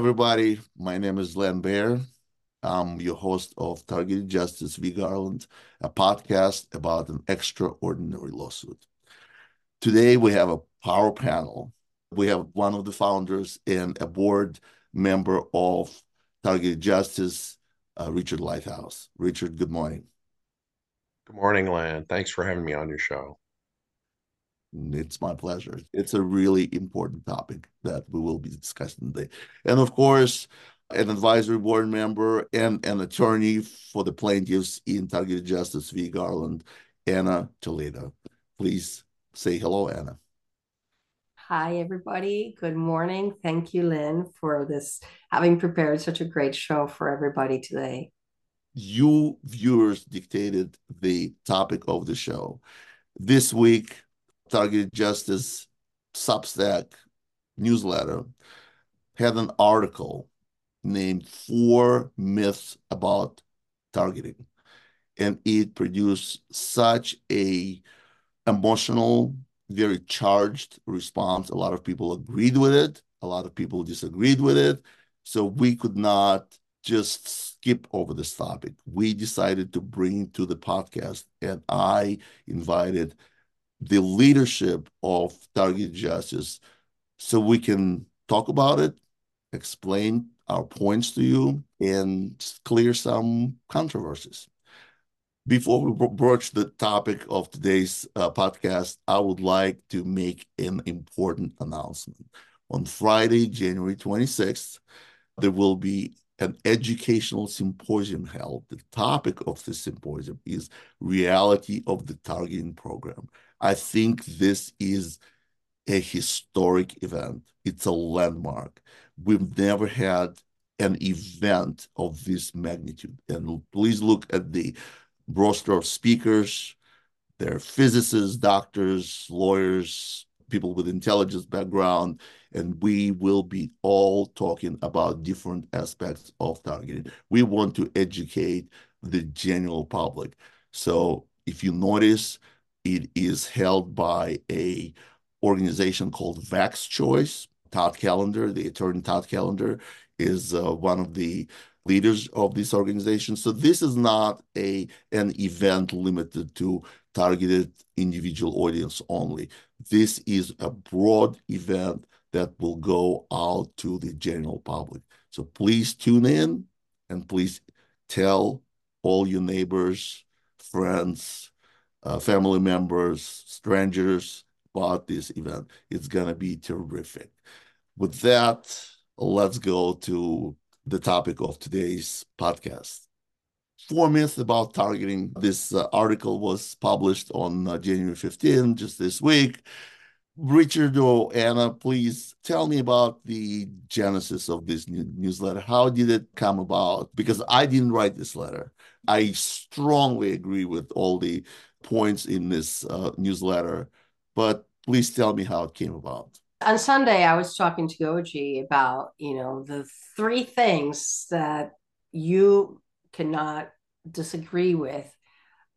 Everybody. My name is Len Baer. I'm your host of Targeted Justice v. Garland, a podcast about an extraordinary lawsuit. Today, we have a power panel. We have one of the founders and a board member of Targeted Justice, uh, Richard Lighthouse. Richard, good morning. Good morning, Len. Thanks for having me on your show. It's my pleasure. It's a really important topic that we will be discussing today. And of course, an advisory board member and an attorney for the plaintiffs in Targeted Justice v. Garland, Anna Toledo. Please say hello, Anna. Hi, everybody. Good morning. Thank you, Len, for this having prepared such a great show for everybody today. You viewers dictated the topic of the show. This week, Targeted Justice Substack newsletter had an article named Four Myths About Targeting. And it produced such a emotional, very charged response. A lot of people agreed with it. A lot of people disagreed with it. So we could not just skip over this topic. We decided to bring it to the podcast, and I invited the leadership of Target Justice so we can talk about it, explain our points to you, and clear some controversies. Before we broach the topic of today's uh, podcast, I would like to make an important announcement. On Friday, January 26th, there will be an educational symposium held. The topic of the symposium is reality of the targeting program. I think this is a historic event. It's a landmark. We've never had an event of this magnitude. And please look at the roster of speakers. There are physicists, doctors, lawyers, people with intelligence background, and we will be all talking about different aspects of targeting. We want to educate the general public. So if you notice, it is held by a organization called Vax Choice. Todd Callender, the attorney Todd Callender, is uh, one of the leaders of this organization. So this is not a an event limited to targeted individual audience only. This is a broad event that will go out to the general public. So please tune in and please tell all your neighbors, friends, uh, family members, strangers about this event. It's going to be terrific. With that, let's go to the topic of today's podcast. Four myths about targeting. This uh, article was published on uh, January 15, just this week. Richard or Anna, please tell me about the genesis of this new- newsletter. How did it come about? Because I didn't write this letter. I strongly agree with all the points in this uh, newsletter, but please tell me how it came about. On Sunday, I was talking to Goji about, you know, the three things that you cannot disagree with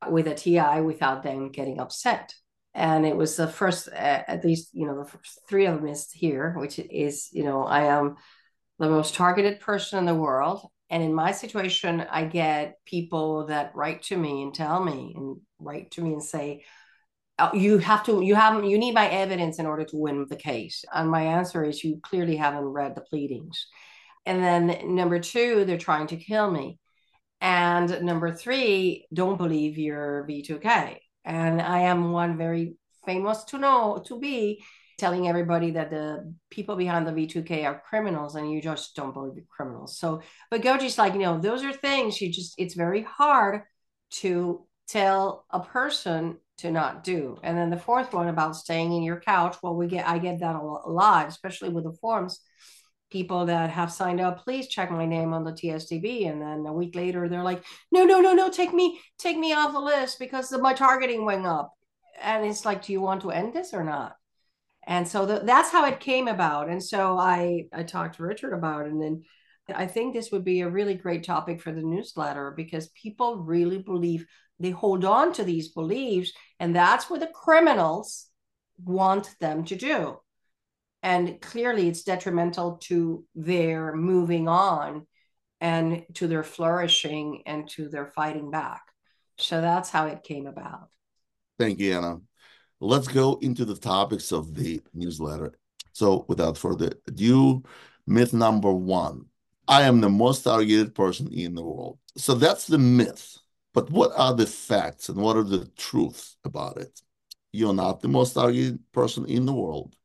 with a TI without them getting upset. And it was the first, at least, you know, the first three of them is here, which is, you know, I am the most targeted person in the world. And in my situation, I get people that write to me and tell me and write to me and say, oh, you have to, you haven't, you need my evidence in order to win the case. And my answer is, you clearly haven't read the pleadings. And then number two, they're trying to kill me. And number three, don't believe your V2K. And I am one very famous to know, to be telling everybody that the people behind the V2K are criminals and you just don't believe the criminals. So, but Goji's like, you know, those are things you just, it's very hard to tell a person to not do. And then the fourth one about staying in your couch. Well, we get, I get that a lot, especially with the forms. People that have signed up, please check my name on the TSDB. And then a week later, they're like, no, no, no, no, take me, take me off the list because my targeting went up. And it's like, do you want to end this or not? And so the, that's how it came about. And so i i talked to richard about it and then i think this would be a really great topic for the newsletter because people really believe they hold on to these beliefs and that's what the criminals want them to do. And clearly it's detrimental to their moving on and to their flourishing and to their fighting back. So that's how it came about. Thank you anna let's go into the topics of the newsletter. So without further ado myth number one. I am the most targeted person in the world. So that's the myth. But what are the facts and what are the truths about it? You're not the most targeted person in the world.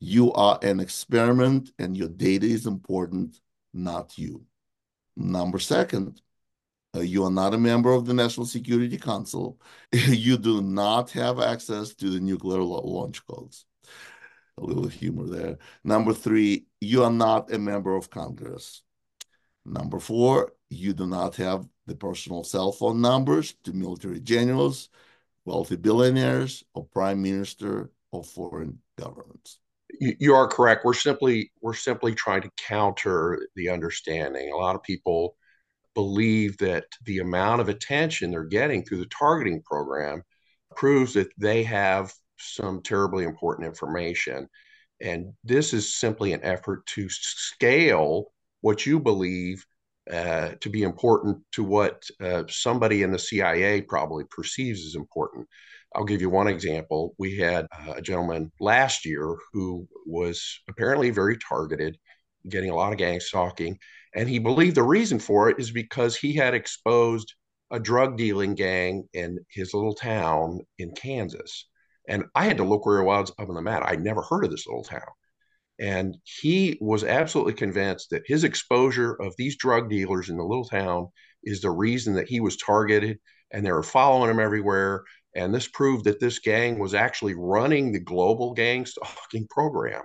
You are an experiment and your data is important, not you. Number second, Uh, you are not a member of the National Security Council. you do not have access to the nuclear launch codes. A little humor there. Number three, you are not a member of Congress. Number four, you do not have the personal cell phone numbers to military generals, wealthy billionaires, or prime minister of foreign governments you, are correct. We're simply we're simply trying to counter the understanding. A lot of people believe that the amount of attention they're getting through the targeting program proves that they have some terribly important information. And this is simply an effort to scale what you believe uh, to be important to what uh, somebody in the CIA probably perceives as important. I'll give you one example. We had uh, a gentleman last year who was apparently very targeted, getting a lot of gang stalking. And he believed the reason for it is because he had exposed a drug dealing gang in his little town in Kansas. And I had to look where it was up on the map. I'd never heard of this little town. And he was absolutely convinced that his exposure of these drug dealers in the little town is the reason that he was targeted and they were following him everywhere and this proved that this gang was actually running the global gang stalking program.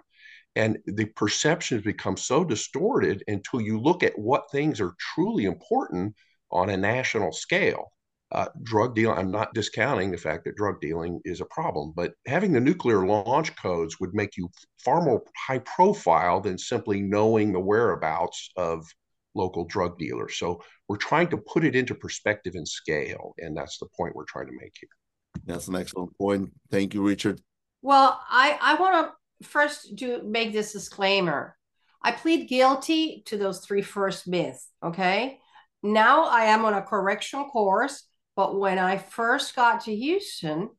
And the perceptions become so distorted until you look at what things are truly important on a national scale. Uh, drug dealing, I'm not discounting the fact that drug dealing is a problem, but having the nuclear launch codes would make you far more high profile than simply knowing the whereabouts of local drug dealers. So we're trying to put it into perspective and scale. And that's the point we're trying to make here. That's an excellent point. Thank you, Richard. Well, I, I want to first do make this disclaimer. I plead guilty to those three first myths. Okay. Now I am on a correctional course, but when I first got to Houston,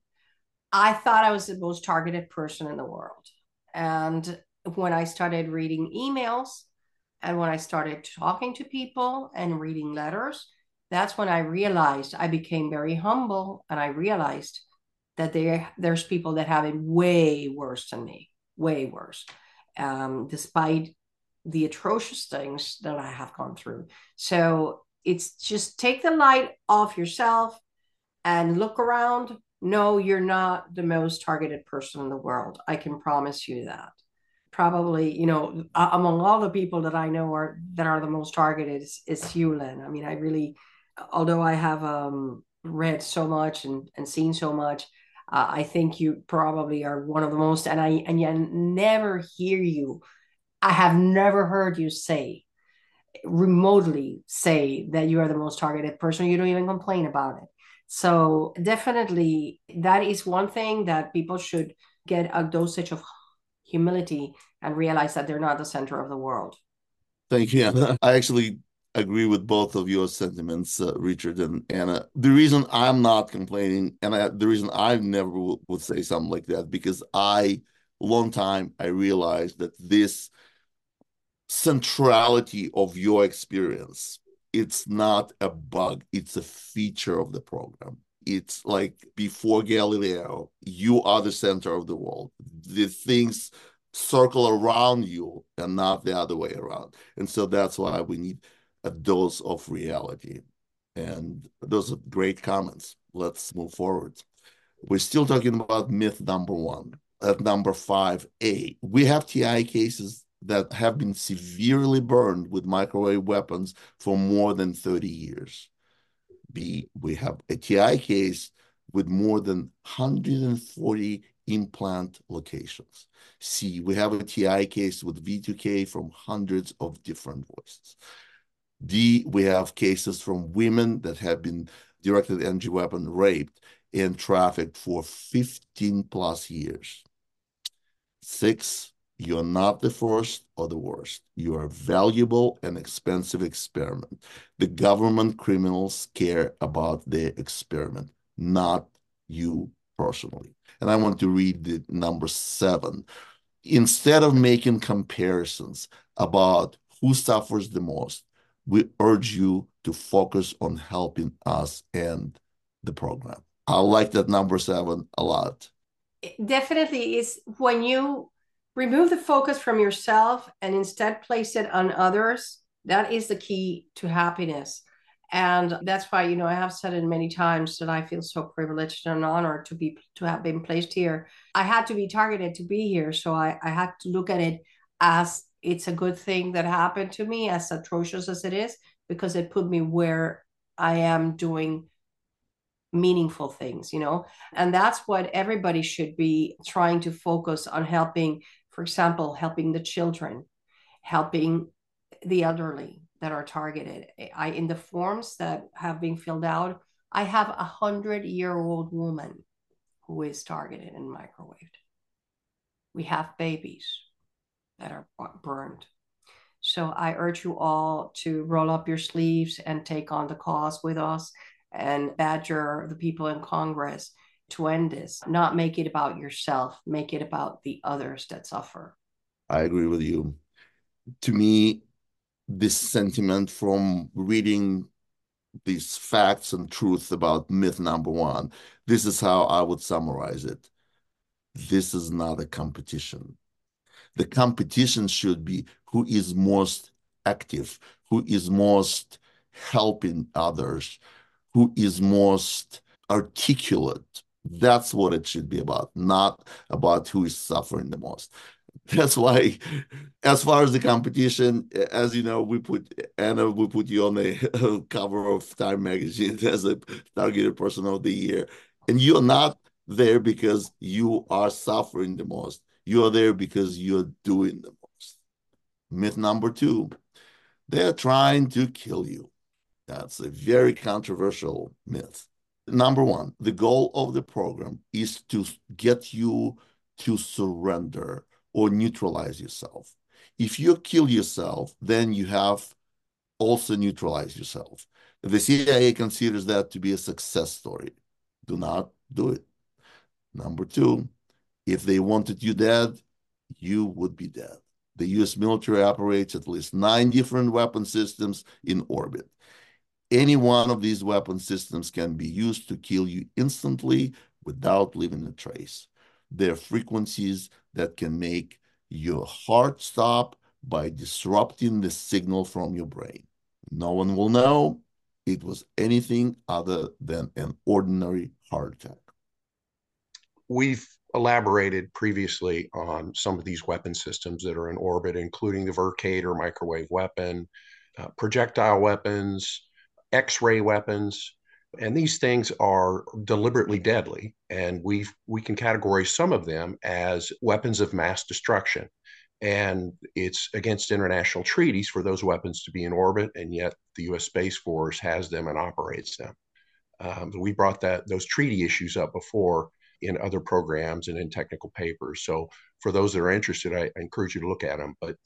I thought I was the most targeted person in the world. And when I started reading emails and when I started talking to people and reading letters, that's when I realized I became very humble and I realized that there there's people that have it way worse than me, way worse, um, despite the atrocious things that I have gone through. So it's just take the light off yourself and look around. No, you're not the most targeted person in the world. I can promise you that. Probably, you know, among all the people that I know are that are the most targeted is, is you, Len. I mean, I really although I have um, read so much and, and seen so much, uh, I think you probably are one of the most, and I and yet never hear you. I have never heard you say remotely say that you are the most targeted person. You don't even complain about it. So definitely, that is one thing that people should get a dosage of humility and realize that they're not the center of the world. Thank you. I actually agree with both of your sentiments, uh, Richard and Anna. The reason I'm not complaining, and I, the reason I never would say something like that, because I, long time, I realized that this centrality of your experience, it's not a bug, it's a feature of the program. It's like before Galileo, you are the center of the world. The things circle around you and not the other way around. And so that's why we need a dose of reality. And those are great comments. Let's move forward. We're still talking about myth number one. At number five, A, we have TI cases that have been severely burned with microwave weapons for more than 30 years. B, we have a TI case with more than 140 implant locations. C, we have a TI case with V2K from hundreds of different voices. D, we have cases from women that have been directed energy weapon raped and trafficked for 15 plus years. Six, You're not the first or the worst. You are a valuable and expensive experiment. The government criminals care about their experiment, not you personally. And I want to read the number seven. Instead of making comparisons about who suffers the most, we urge you to focus on helping us end the program. I like that number seven a lot. definitely is when you remove the focus from yourself and instead place it on others, that is the key to happiness. And that's why, you know, I have said it many times that I feel so privileged and honored to be to have been placed here. I had to be targeted to be here. So I, I had to look at it as it's a good thing that happened to me, as atrocious as it is, because it put me where I am doing meaningful things, you know? And that's what everybody should be trying to focus on helping, for example, helping the children, helping the elderly that are targeted. I in the forms that have been filled out, I have a hundred year old woman who is targeted and microwaved. We have babies that are burned. So I urge you all to roll up your sleeves and take on the cause with us and badger the people in Congress to end this. Not make it about yourself, make it about the others that suffer. I agree with you. To me, this sentiment from reading these facts and truth about myth number one, this is how I would summarize it. This is not a competition. The competition should be who is most active, who is most helping others, who is most articulate. That's what it should be about, not about who is suffering the most. That's why, as far as the competition, as you know, we put Anna, we put you on the cover of Time magazine as a targeted person of the year, and you're not there because you are suffering the most. You are there because you're doing the most. Myth number two: they're trying to kill you. That's a very controversial myth. Number one, the goal of the program is to get you to surrender or neutralize yourself. If you kill yourself, then you have also neutralized yourself. The CIA considers that to be a success story. Do not do it. Number two, if they wanted you dead, you would be dead. The US military operates at least nine different weapon systems in orbit. Any one of these weapon systems can be used to kill you instantly without leaving a trace. There are frequencies that can make your heart stop by disrupting the signal from your brain. No one will know it was anything other than an ordinary heart attack. We've elaborated previously on some of these weapon systems that are in orbit, including the Verkade microwave weapon, uh, projectile weapons, X-ray weapons, and these things are deliberately deadly. And we we can categorize some of them as weapons of mass destruction. And it's against international treaties for those weapons to be in orbit, and yet the U.S. Space Force has them and operates them. Um, we brought that those treaty issues up before in other programs and in technical papers. So for those that are interested, I, I encourage you to look at them. But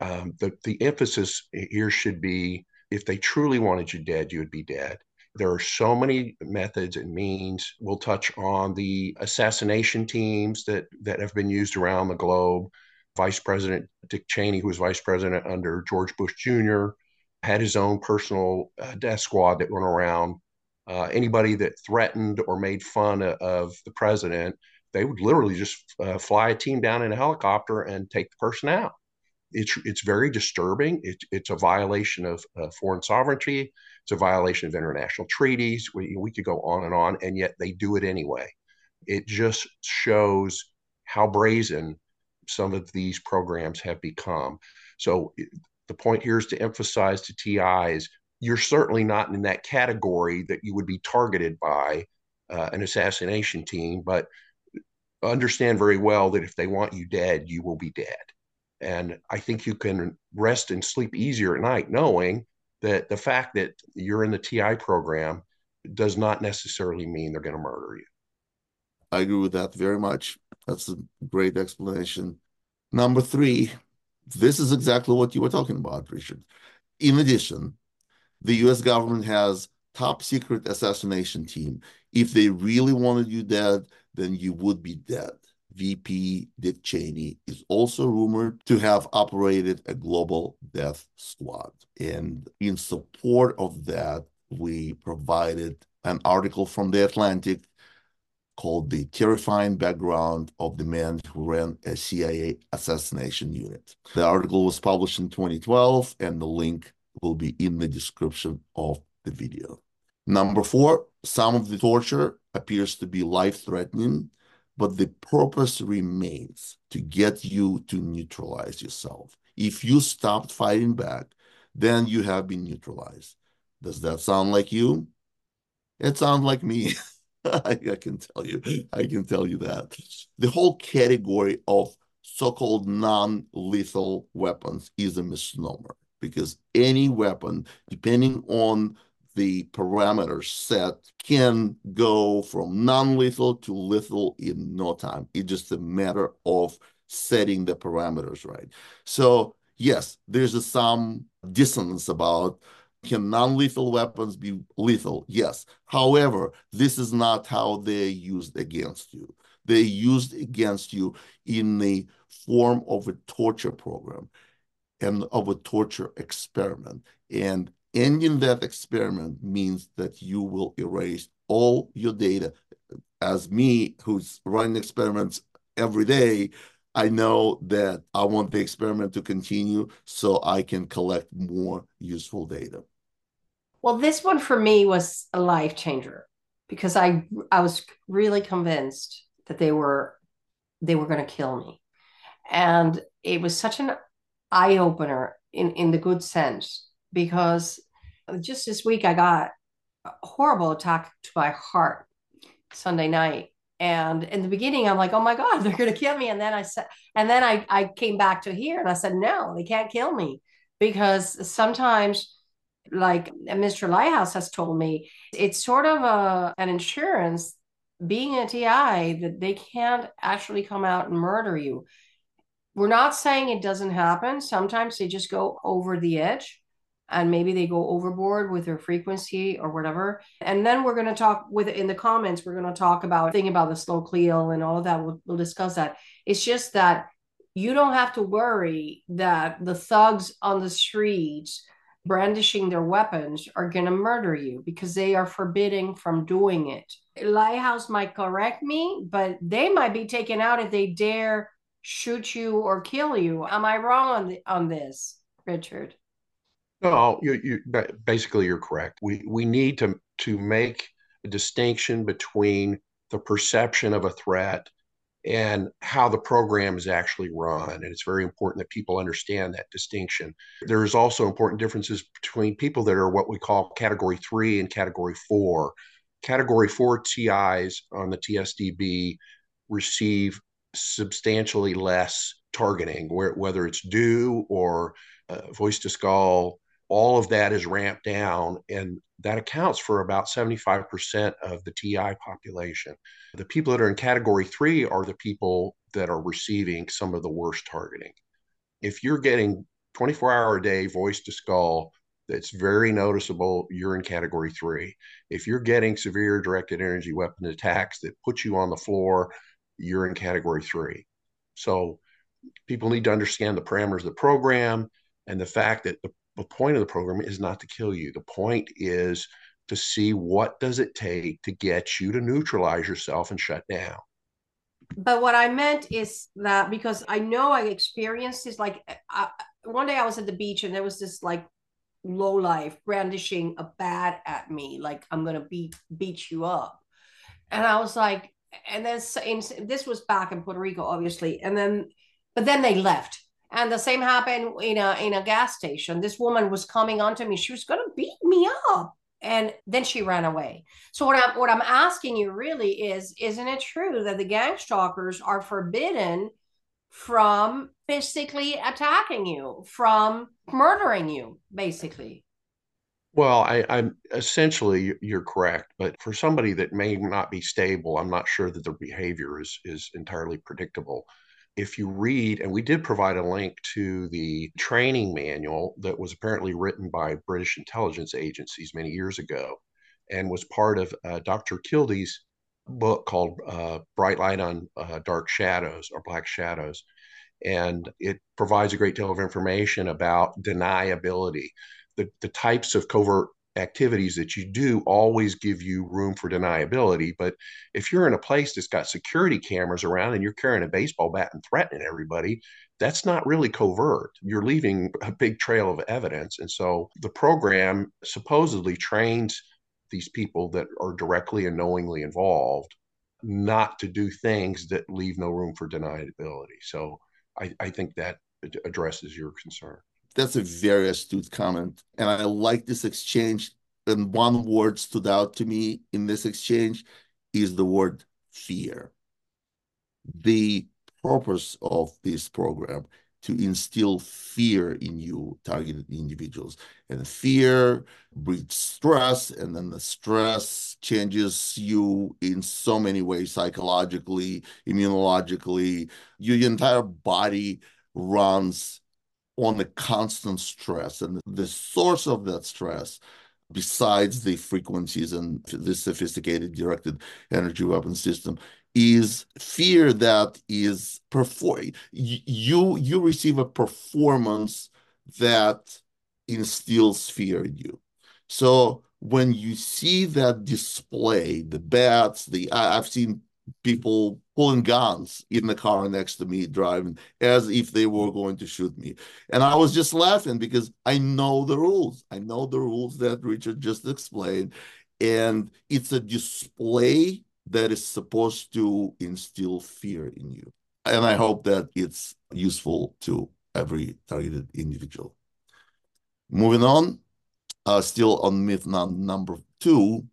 um, the the emphasis here should be if they truly wanted you dead, you would be dead. There are so many methods and means. We'll touch on the assassination teams that that have been used around the globe. Vice President Dick Cheney, who was vice president under George Bush Jr., had his own personal uh, death squad that went around. Uh, anybody that threatened or made fun of, the president, they would literally just uh, fly a team down in a helicopter and take the person out it's it's very disturbing. It, it's a violation of uh, foreign sovereignty. It's a violation of international treaties. We, we could go on and on, and yet they do it anyway. It just shows how brazen some of these programs have become. So the point here is to emphasize to TIs you're certainly not in that category that you would be targeted by uh, an assassination team, but understand very well that if they want you dead, you will be dead. And I think you can rest and sleep easier at night knowing that the fact that you're in the TI program does not necessarily mean they're going to murder you. I agree with that very much. That's a great explanation. Number three, this is exactly what you were talking about, Richard. In addition, the US government has top secret assassination team. If they really wanted you dead, then you would be dead. VP Dick Cheney is also rumored to have operated a global death squad. And in support of that, we provided an article from The Atlantic called The Terrifying Background of the Man Who Ran a CIA Assassination Unit. The article was published in 2012, and the link will be in the description of the video. Number four, some of the torture appears to be life threatening, but the purpose remains to get you to neutralize yourself. If you stopped fighting back, then you have been neutralized. Does that sound like you? It sounds like me. I, I can tell you. I can tell you that. The whole category of so-called non-lethal weapons is a misnomer because any weapon, depending on the parameters set, can go from non-lethal to lethal in no time. It's just a matter of setting the parameters right. So yes, there's some dissonance about can non-lethal weapons be lethal? Yes. However, this is not how they're used against you. They're used against you in the form of a torture program and of a torture experiment. And ending that experiment means that you will erase all your data. As me, who's running experiments every day, I know that I want the experiment to continue so I can collect more useful data. Well, this one for me was a life changer because I I was really convinced that they were they were going to kill me. And it was such an eye opener in in the good sense because just this week I got a horrible attack to my heart Sunday night and in the beginning i'm like oh my god they're going to kill me and then i said and then I, I came back to here and i said no they can't kill me because sometimes like Mr. Lighthouse has told me, it's sort of a, an insurance being a TI that they can't actually come out and murder you. We're not saying it doesn't happen. Sometimes they just go over the edge and maybe they go overboard with their frequency or whatever. And then we're going to talk with in the comments, we're going to talk about thing about the slow kill and all of that. We'll, we'll discuss that. It's just that you don't have to worry that the thugs on the streets brandishing their weapons are going to murder you because they are forbidding from doing it. Lighthouse might correct me, but they might be taken out if they dare shoot you or kill you. Am I wrong on the, on this, Richard? No, you, you basically you're correct. We we need to to make a distinction between the perception of a threat and how the program is actually run. And it's very important that people understand that distinction. There's also important differences between people that are what we call category three and category four. Category four TIs on the TSDB receive substantially less targeting, where, whether it's DEW or uh, voice to skull, all of that is ramped down. And that accounts for about 75% of the TI population. The people that are in category three are the people that are receiving some of the worst targeting. If you're getting 24 hour a day voice to skull, that's very noticeable, you're in category three. If you're getting severe directed energy weapon attacks that put you on the floor, you're in category three. So people need to understand the parameters of the program and the fact that the the point of the program is not to kill you. The point is to see what does it take to get you to neutralize yourself and shut down. But what I meant is that because I know I experienced this, like I, one day I was at the beach and there was this like low life brandishing a bat at me, like I'm gonna beat beat you up, and I was like, and then in, this was back in Puerto Rico, obviously, and then but then they left and the same happened in a in a gas station. This woman was coming onto me. She was going to beat me up. And then she ran away. So what I'm what I'm asking you really is, isn't it true that the gang stalkers are forbidden from physically attacking you, from murdering you, basically? Well, I, am essentially you're correct, but for somebody that may not be stable, I'm not sure that their behavior is is entirely predictable if you read, and we did provide a link to the training manual that was apparently written by British intelligence agencies many years ago and was part of uh, Dr. Kilde's book called uh, Bright Light on uh, Dark Shadows or Black Shadows. And it provides a great deal of information about deniability, the, the types of covert activities that you do always give you room for deniability. But if you're in a place that's got security cameras around and you're carrying a baseball bat and threatening everybody, that's not really covert. You're leaving a big trail of evidence. And so the program supposedly trains these people that are directly and knowingly involved not to do things that leave no room for deniability. So I, I think that addresses your concern. That's a very astute comment. And I like this exchange. And one word stood out to me in this exchange is the word fear. The purpose of this program to instill fear in you, targeted individuals. And fear breeds stress, and then the stress changes you in so many ways psychologically, immunologically. Your entire body runs on a constant stress. And the source of that stress, besides the frequencies and the sophisticated directed energy weapon system, is fear that is perform you you receive a performance that instills fear in you so when you see that display the bats the i've seen people pulling guns in the car next to me driving as if they were going to shoot me and i was just laughing because i know the rules i know the rules that richard just explained and it's a display that is supposed to instill fear in you. And I hope that it's useful to every targeted individual. Moving on, uh, still on myth number two.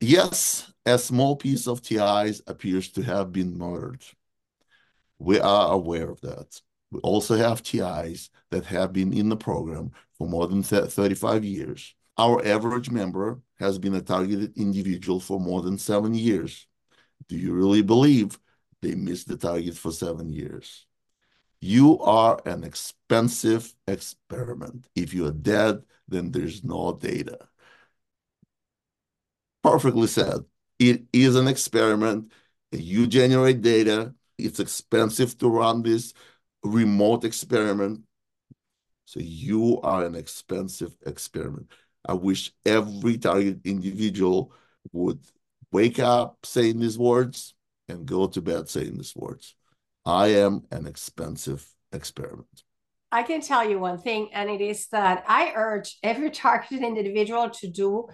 Yes, a small piece of TIs appears to have been murdered. We are aware of that. We also have TIs that have been in the program for more than 35 years. Our average member has been a targeted individual for more than seven years. Do you really believe they missed the target for seven years? You are an expensive experiment. If you're dead, then there's no data. Perfectly said. It is an experiment. You generate data. It's expensive to run this remote experiment. So you are an expensive experiment. I wish every target individual would wake up saying these words and go to bed saying these words. I am an expensive experiment. I can tell you one thing, and it is that I urge every targeted individual to do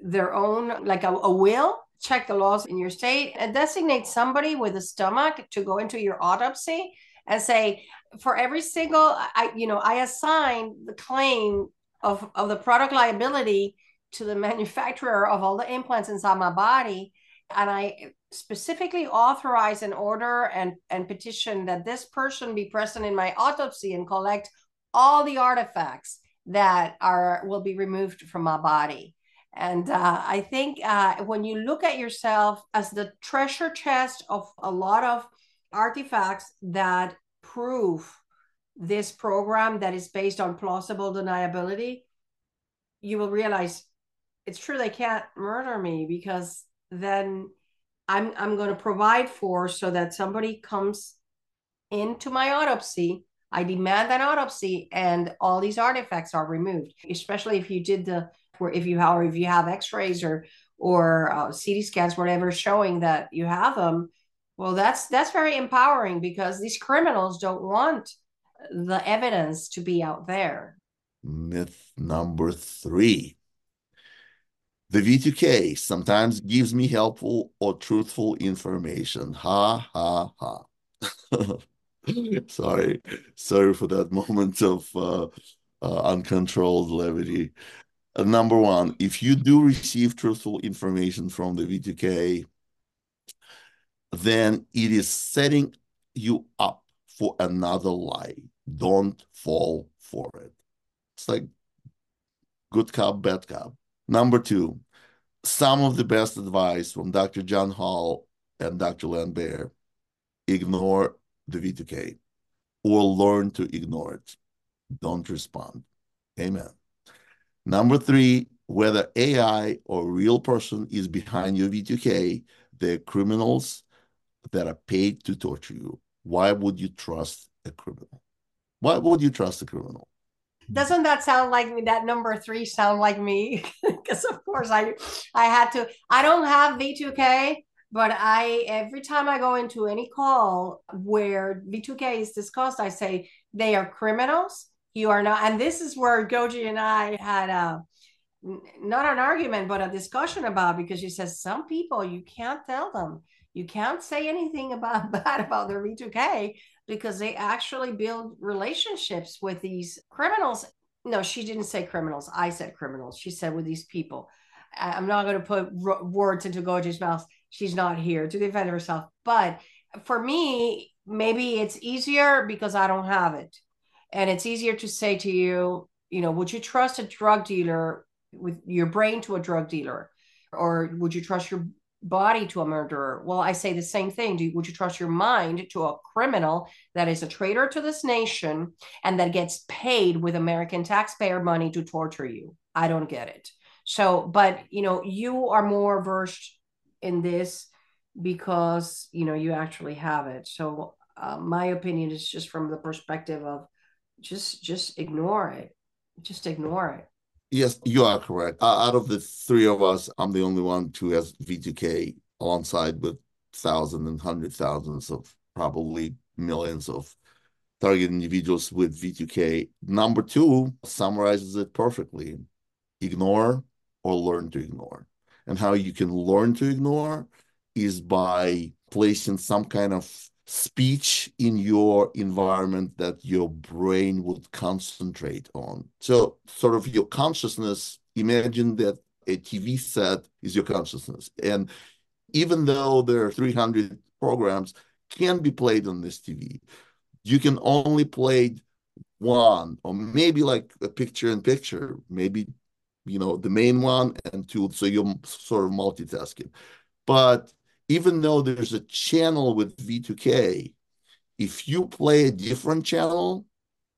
their own, like a, a will, check the laws in your state, and designate somebody with a stomach to go into your autopsy and say, for every single, I, you know, I assign the claim of, of the product liability to the manufacturer of all the implants inside my body. And I specifically authorize an order and, and petition that this person be present in my autopsy and collect all the artifacts that are will be removed from my body. And uh, I think uh, when you look at yourself as the treasure chest of a lot of artifacts that prove this program that is based on plausible deniability, you will realize it's true they can't murder me because then I'm I'm going to provide for so that somebody comes into my autopsy. I demand an autopsy, and all these artifacts are removed. Especially if you did the, or if you have, or if you have X-rays or or uh, CT scans, whatever, showing that you have them. Well, that's that's very empowering because these criminals don't want the evidence to be out there. Myth number three. The V2K sometimes gives me helpful or truthful information. Ha, ha, ha. sorry. Sorry for that moment of uh, uh, uncontrolled levity. Uh, number one, if you do receive truthful information from the V2K, then it is setting you up for another lie. Don't fall for it. It's like good cop, bad cop. Number two, some of the best advice from Dr. John Hall and Dr. Baer ignore the V2K or learn to ignore it. Don't respond. Amen. Number three, whether AI or real person is behind your V2K, they're criminals that are paid to torture you. Why would you trust a criminal? Why would you trust a criminal? Doesn't that sound like me? That number three sound like me? Because of course I I had to. I don't have V2K, but I every time I go into any call where V2K is discussed, I say they are criminals. You are not, and this is where Goji and I had uh, a not an argument, but a discussion about because she says some people you can't tell them you can't say anything about bad about their V2K because they actually build relationships with these criminals. No, she didn't say criminals. I said criminals. She said with these people. I'm not going to put words into Goji's mouth. She's not here to defend herself. But for me, maybe it's easier because I don't have it. And it's easier to say to you, you know, would you trust a drug dealer with your brain to a drug dealer? Or would you trust your body to a murderer. Well, I say the same thing. Do, would you trust your mind to a criminal that is a traitor to this nation and that gets paid with American taxpayer money to torture you? I don't get it. So, but you know, you are more versed in this because you know you actually have it. So, uh, my opinion is just from the perspective of just just ignore it, just ignore it. Yes, you are correct. Out of the three of us, I'm the only one who has V2K alongside with thousands and hundred thousands of probably millions of target individuals with V2K. Number two summarizes it perfectly ignore or learn to ignore. And how you can learn to ignore is by placing some kind of speech in your environment that your brain would concentrate on. So, sort of your consciousness, imagine that a TV set is your consciousness. And even though there are 300 programs can be played on this TV, you can only play one or maybe like a picture in picture, maybe, you know, the main one and two. So you're sort of multitasking. But even though there's a channel with V2K, if you play a different channel,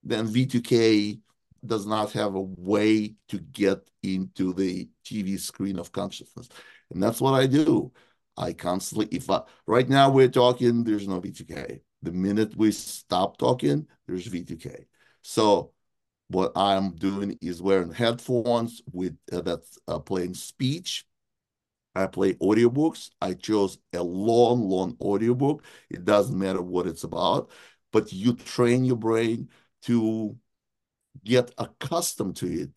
then V2K does not have a way to get into the TV screen of consciousness. And that's what I do. I constantly, if I, right now we're talking, there's no V2K. The minute we stop talking, there's V2K. So what I'm doing is wearing headphones with uh, that's uh, playing speech I play audiobooks. I chose a long, long audiobook. It doesn't matter what it's about, but you train your brain to get accustomed to it.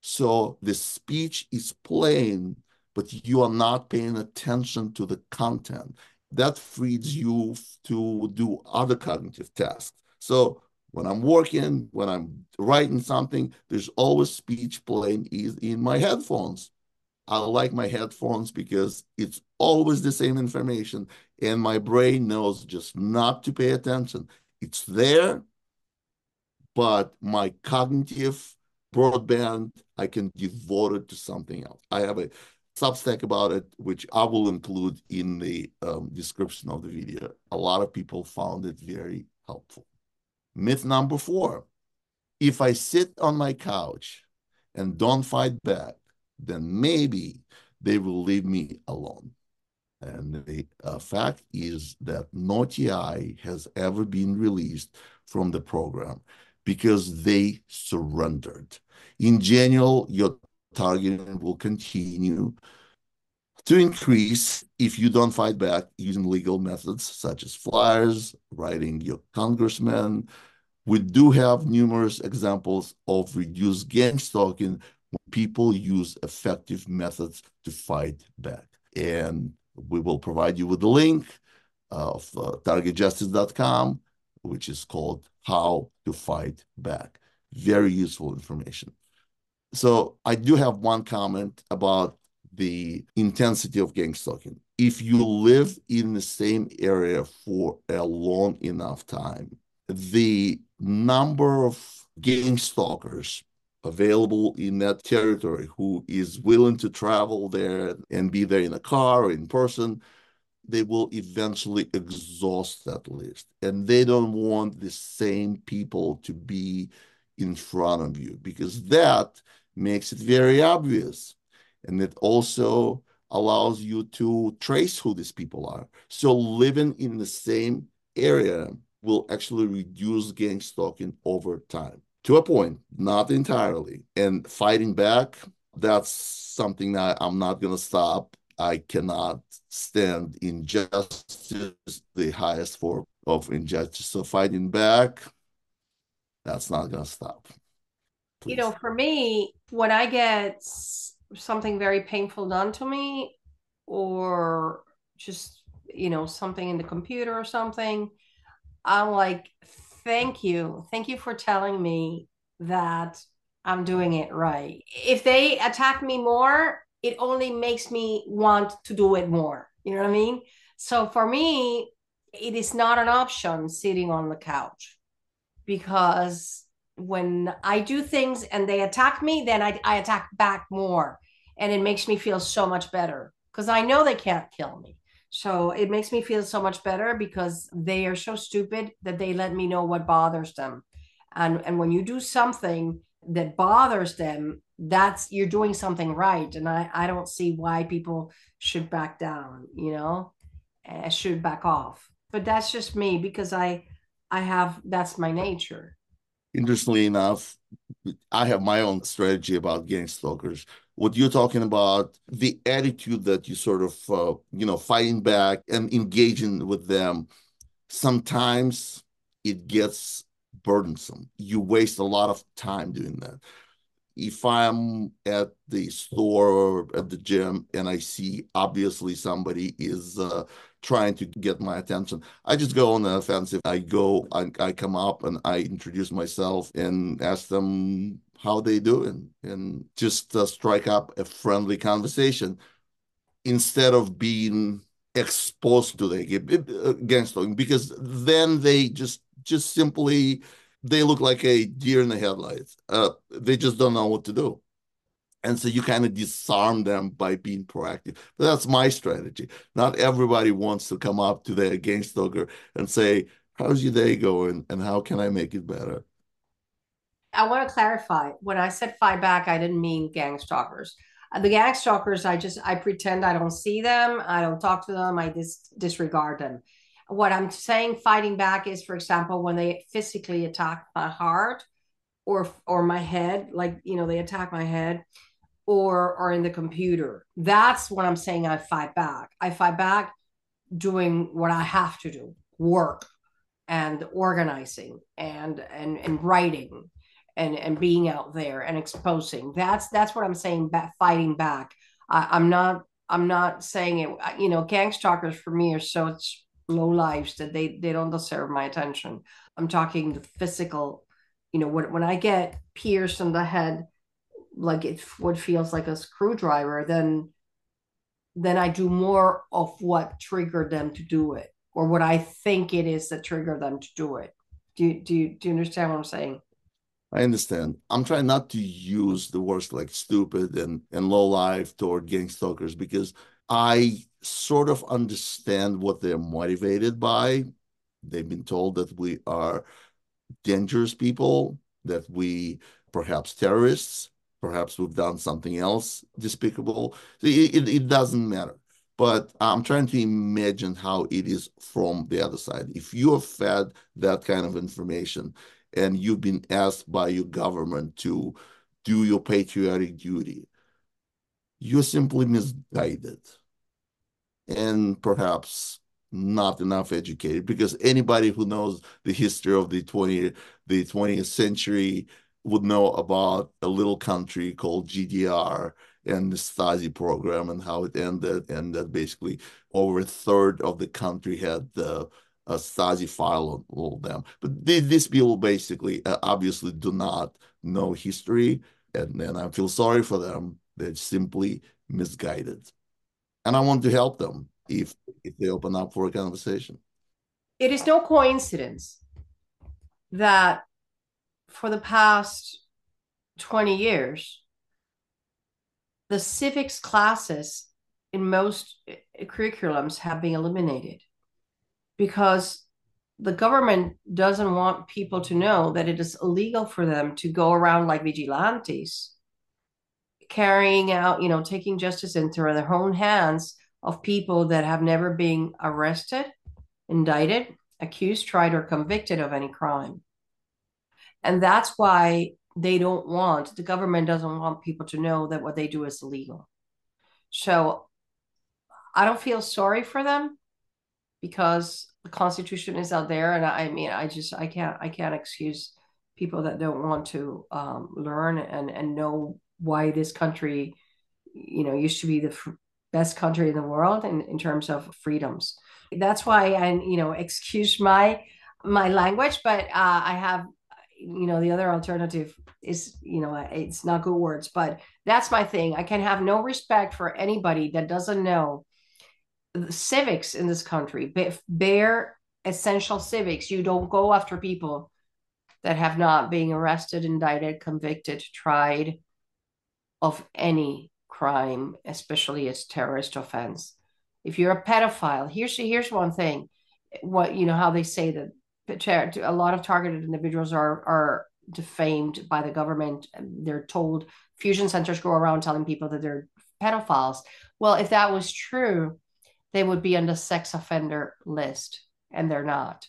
So the speech is playing, but you are not paying attention to the content. That frees you to do other cognitive tasks. So when I'm working, when I'm writing something, there's always speech playing in my headphones. I like my headphones because it's always the same information and my brain knows just not to pay attention. It's there, but my cognitive broadband, I can devote it to something else. I have a Substack about it, which I will include in the um, description of the video. A lot of people found it very helpful. Myth number four, if I sit on my couch and don't fight back, then maybe they will leave me alone. And the uh, fact is that no TI has ever been released from the program because they surrendered. In general, your targeting will continue to increase if you don't fight back using legal methods such as flyers, writing your congressman. We do have numerous examples of reduced gang stalking people use effective methods to fight back. And we will provide you with the link of uh, targetjustice.com, which is called How to Fight Back. Very useful information. So I do have one comment about the intensity of gang stalking. If you live in the same area for a long enough time, the number of gang stalkers available in that territory who is willing to travel there and be there in a car or in person they will eventually exhaust that list. And they don't want the same people to be in front of you because that makes it very obvious. And it also allows you to trace who these people are. So living in the same area will actually reduce gang stalking over time to a point, not entirely. And fighting back, that's something that I'm not going to stop. I cannot stand injustice, the highest form of injustice. So fighting back, that's not going to stop. Please. You know, for me, when I get something very painful done to me, or just, you know, something in the computer or something, I'm like, thank you. Thank you for telling me that I'm doing it right. If they attack me more, it only makes me want to do it more. You know what I mean? So for me, it is not an option sitting on the couch because when I do things and they attack me, then I, I attack back more. And it makes me feel so much better because I know they can't kill me. So it makes me feel so much better because they are so stupid that they let me know what bothers them. And, and when you do something that bothers them, that's you're doing something right. And I, I don't see why people should back down, you know, uh, should back off. But that's just me because I I have that's my nature. Interestingly enough, I have my own strategy about getting stalkers. What you're talking about, the attitude that you sort of, uh, you know, fighting back and engaging with them, sometimes it gets burdensome. You waste a lot of time doing that. If I'm at the store or at the gym and I see obviously somebody is uh, trying to get my attention. I just go on the offensive. I go, I, I come up and I introduce myself and ask them how they doing and just uh, strike up a friendly conversation instead of being exposed to the against them because then they just just simply they look like a deer in the headlights. Uh, they just don't know what to do. And so you kind of disarm them by being proactive. But that's my strategy. Not everybody wants to come up to gang stalker and say, How's your day going? And how can I make it better? I want to clarify. When I said fight back, I didn't mean gang stalkers. Uh, the gang stalkers, I just I pretend I don't see them. I don't talk to them. I dis- disregard them. What I'm saying, fighting back is, for example, when they physically attack my heart or or my head, like you know, they attack my head or or in the computer. That's what I'm saying I fight back. I fight back doing what I have to do, work and organizing and and and writing and and being out there and exposing. That's that's what I'm saying fighting back. I, I'm not I'm not saying it, you know, gang stalkers for me are such low lives that they they don't deserve my attention. I'm talking the physical, you know, when when I get pierced in the head like it what feels like a screwdriver, then then I do more of what triggered them to do it, or what I think it is that triggered them to do it. Do you, do you, do you understand what I'm saying? I understand. I'm trying not to use the words like stupid and, and low life toward gang stalkers because I sort of understand what they're motivated by. They've been told that we are dangerous people, that we perhaps terrorists, Perhaps we've done something else despicable. It, it, it doesn't matter. But I'm trying to imagine how it is from the other side. If you are fed that kind of information and you've been asked by your government to do your patriotic duty, you're simply misguided and perhaps not enough educated because anybody who knows the history of the 20 the 20th century would know about a little country called GDR and the Stasi program and how it ended, and that basically over a third of the country had the a Stasi file on all of them. But these people basically uh, obviously do not know history, and, and I feel sorry for them. They're simply misguided. And I want to help them if, if they open up for a conversation. It is no coincidence that for the past 20 years, the civics classes in most curriculums have been eliminated because the government doesn't want people to know that it is illegal for them to go around like vigilantes carrying out you know taking justice into their own hands of people that have never been arrested indicted accused tried or convicted of any crime. And that's why they don't want the government doesn't want people to know that what they do is illegal. So i don't feel sorry for them because the constitution is out there and i mean i just i can't i can't excuse people that don't want to um, learn and and know why this country you know used to be the f- best country in the world in, in terms of freedoms. That's why i you know excuse my my language but uh, i have you know the other alternative is you know it's not good words but that's my thing. I can have no respect for anybody that doesn't know civics in this country, bare essential civics. You don't go after people that have not been arrested, indicted, convicted, tried of any crime, especially as terrorist offense. If you're a pedophile, here's here's one thing. What you know how they say that a lot of targeted individuals are are defamed by the government. They're told fusion centers go around telling people that they're pedophiles. Well, if that was true, they would be on the sex offender list, and they're not.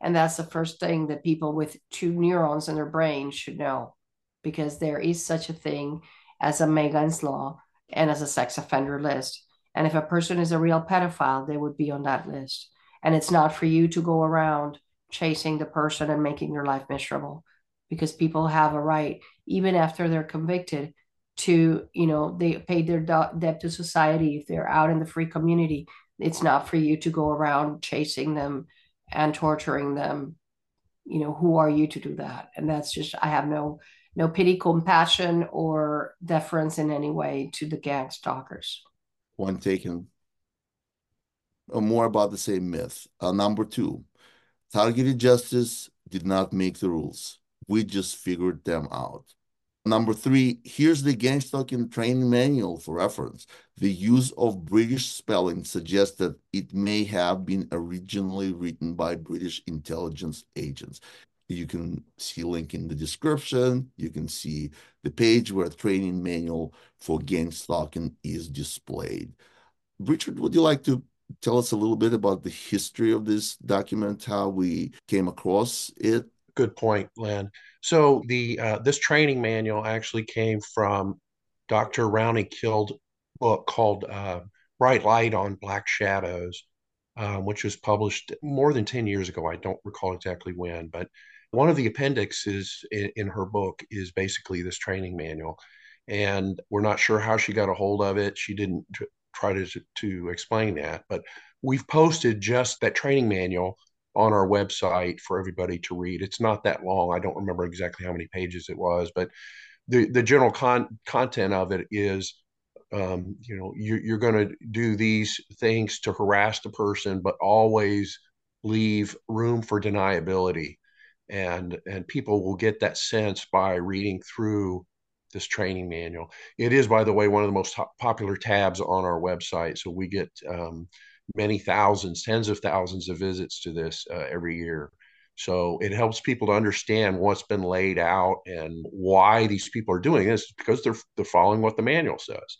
And that's the first thing that people with two neurons in their brain should know, because there is such a thing as a Megan's Law and as a sex offender list. And if a person is a real pedophile, they would be on that list. And it's not for you to go around chasing the person and making their life miserable because people have a right, even after they're convicted, to you know they paid their debt to society. If they're out in the free community it's not for you to go around chasing them and torturing them. You know who are you to do that? And that's just i have no no pity compassion or deference in any way to the gang stalkers. One taken. Uh, more about the same myth. Uh, number two targeted justice did not make the rules. We just figured them out Number three, here's the gang stalking training manual for reference. The use of British spelling suggests that it may have been originally written by British intelligence agents. You can see link in the description. You can see the page where training manual for gang stalking is displayed. Richard, would you like to tell us a little bit about the history of this document, how we came across it? Good point, Len. So the uh, this training manual actually came from Dr. Rauni Kilde book called uh, Bright Light on Black Shadows, uh, which was published more than 10 years ago. I don't recall exactly when, but one of the appendixes in, in her book is basically this training manual. And we're not sure how she got a hold of it. She didn't try to, to explain that, but we've posted just that training manual on our website for everybody to read. It's not that long. I don't remember exactly how many pages it was, but the the general con- content of it is, um, you know, you're, you're going to do these things to harass the person, but always leave room for deniability, and and people will get that sense by reading through this training manual. It is, by the way, one of the most popular tabs on our website. So we get um, many thousands, tens of thousands of visits to this uh, every year. So it helps people to understand what's been laid out and why these people are doing this because they're they're following what the manual says.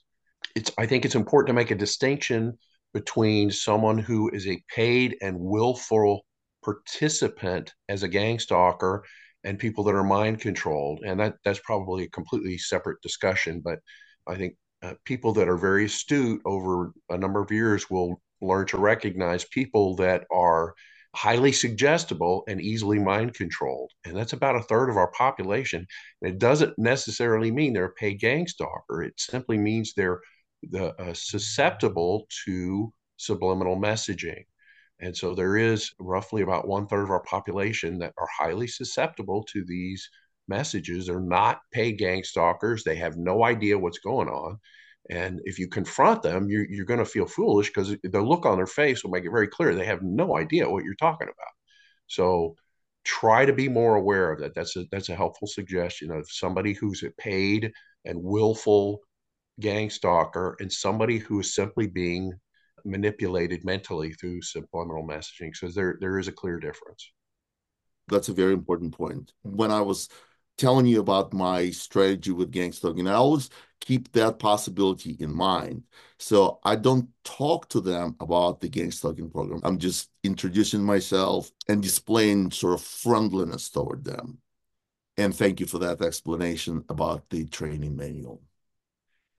It's I think it's important to make a distinction between someone who is a paid and willful participant as a gang stalker and people that are mind controlled and that that's probably a completely separate discussion but i think uh, people that are very astute over a number of years will learn to recognize people that are highly suggestible and easily mind controlled. And that's about a third of our population. And it doesn't necessarily mean they're a paid gang stalker. It simply means they're the, uh, susceptible to subliminal messaging. And so there is roughly about one third of our population that are highly susceptible to these messages. They're not paid gang stalkers. They have no idea what's going on. And if you confront them, you're, you're going to feel foolish because the look on their face will make it very clear they have no idea what you're talking about. So try to be more aware of that. That's a that's a helpful suggestion of somebody who's a paid and willful gang stalker and somebody who is simply being manipulated mentally through subliminal messaging. So there there is a clear difference. That's a very important point. Mm. When I was telling you about my strategy with gang stalking, I always keep that possibility in mind. So I don't talk to them about the gang stalking program. I'm just introducing myself and displaying sort of friendliness toward them. And thank you for that explanation about the training manual.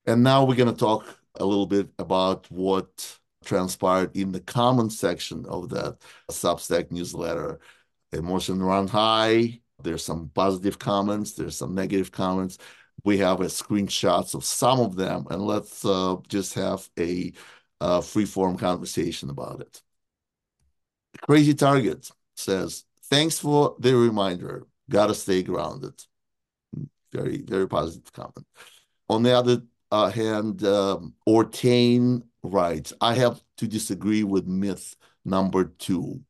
And now we're going to talk a little bit about what transpired in the comment section of that Substack newsletter. Emotion run high. There's some positive comments. There's some negative comments. We have a screenshots of some of them, and let's uh, just have a uh, free-form conversation about it. Crazy Target says, "Thanks for the reminder. Gotta stay grounded." Very, very positive comment. On the other uh, hand, um, Ortain writes, "I have to disagree with myth number two,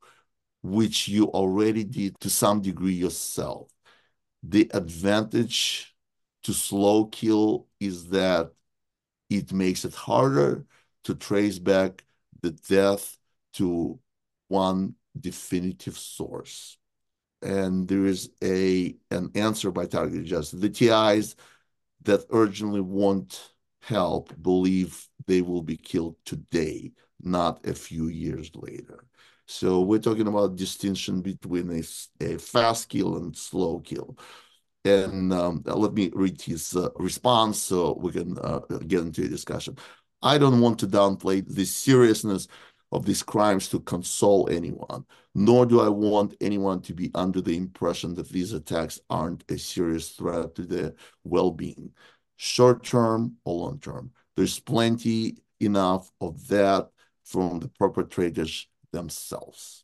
which you already did to some degree yourself. The advantage." to slow kill is that it makes it harder to trace back the death to one definitive source. And there is a an answer by target justice. The TIs that urgently want help believe they will be killed today, not a few years later. So we're talking about distinction between a, a fast kill and slow kill. And um, let me read his uh, response so we can uh, get into a discussion. I don't want to downplay the seriousness of these crimes to console anyone, nor do I want anyone to be under the impression that these attacks aren't a serious threat to their well being, short term or long term. There's plenty enough of that from the perpetrators themselves.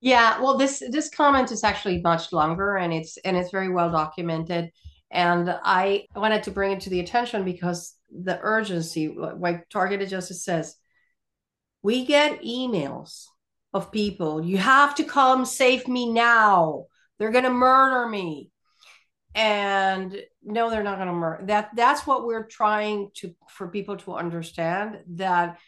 Yeah, well, this this comment is actually much longer, and it's and it's very well documented. And I wanted to bring it to the attention because the urgency, like Targeted Justice says, we get emails of people. You have to come save me now. They're gonna murder me. And no, they're not gonna murder. That that's what we're trying to for people to understand that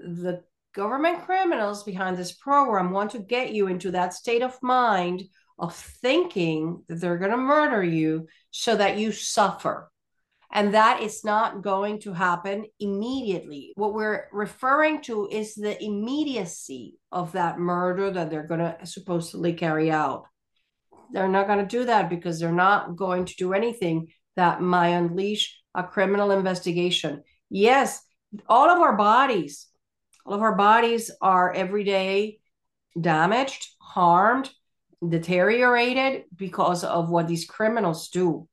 the government criminals behind this program want to get you into that state of mind of thinking that they're going to murder you so that you suffer. And that is not going to happen immediately. What we're referring to is the immediacy of that murder that they're going to supposedly carry out. They're not going to do that because they're not going to do anything that might unleash a criminal investigation. Yes, all of our bodies all of our bodies are every day damaged, harmed, deteriorated because of what these criminals do.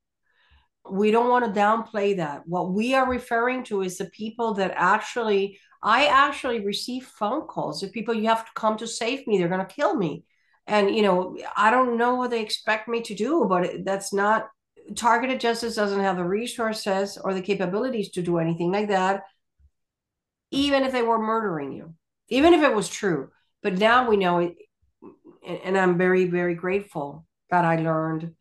We don't want to downplay that. What we are referring to is the people that actually, I actually receive phone calls of people, you have to come to save me, they're going to kill me. And, you know, I don't know what they expect me to do, but that's not targeted justice doesn't have the resources or the capabilities to do anything like that even if they were murdering you, even if it was true. But now we know it, and I'm very, very grateful that I learned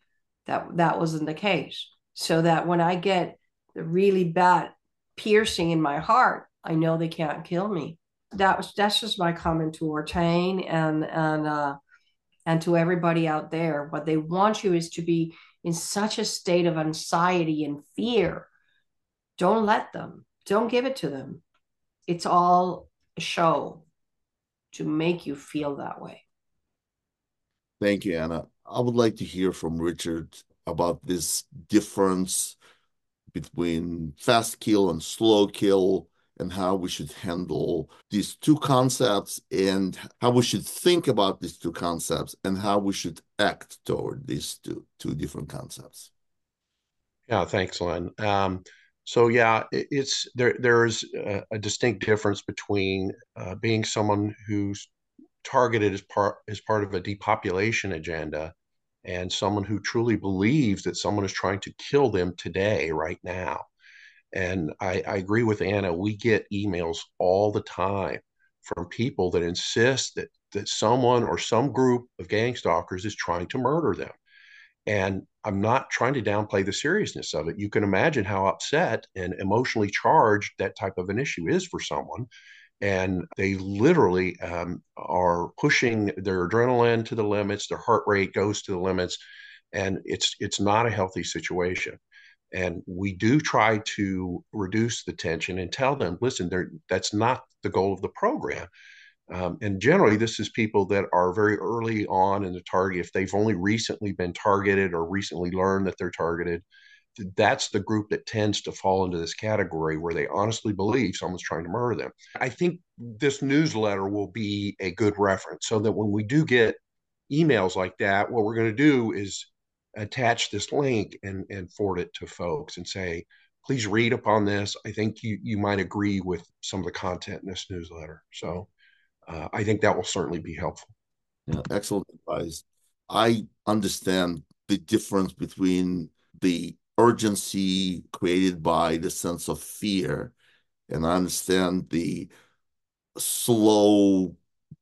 that that wasn't the case. So that when I get the really bad piercing in my heart, I know they can't kill me. That was that's just my comment to Ortain and and uh, and to everybody out there. What they want you is to be in such a state of anxiety and fear. Don't let them. Don't give it to them it's all a show to make you feel that way. Thank you, Anna. I would like to hear from Richard about this difference between fast kill and slow kill and how we should handle these two concepts and how we should think about these two concepts and how we should act toward these two two different concepts. Yeah, thanks, Len. Um, so yeah, it, it's there. There's a, a distinct difference between uh, being someone who's targeted as part as part of a depopulation agenda, and someone who truly believes that someone is trying to kill them today, right now. And I, I agree with Anna. We get emails all the time from people that insist that that someone or some group of gang stalkers is trying to murder them. And I'm not trying to downplay the seriousness of it. You can imagine how upset and emotionally charged that type of an issue is for someone. And they literally um, are pushing their adrenaline to the limits, their heart rate goes to the limits, and it's it's not a healthy situation. And we do try to reduce the tension and tell them, listen, that's not the goal of the program. Um, and generally, this is people that are very early on in the target. If they've only recently been targeted or recently learned that they're targeted, that's the group that tends to fall into this category where they honestly believe someone's trying to murder them. I think this newsletter will be a good reference so that when we do get emails like that, what we're going to do is attach this link and, and forward it to folks and say, please read upon this. I think you, you might agree with some of the content in this newsletter. So uh, I think that will certainly be helpful. Yeah, excellent advice. I understand the difference between the urgency created by the sense of fear, and I understand the slow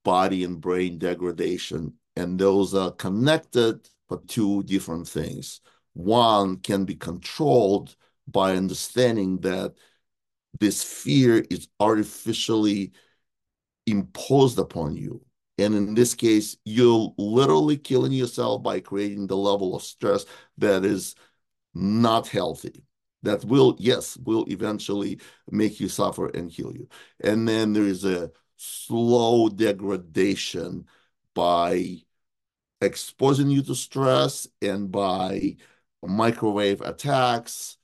body and brain degradation, and those are connected but two different things. One can be controlled by understanding that this fear is artificially imposed upon you. And in this case, you're literally killing yourself by creating the level of stress that is not healthy. That will, yes, will eventually make you suffer and kill you. And then there is a slow degradation by exposing you to stress and by microwave attacks.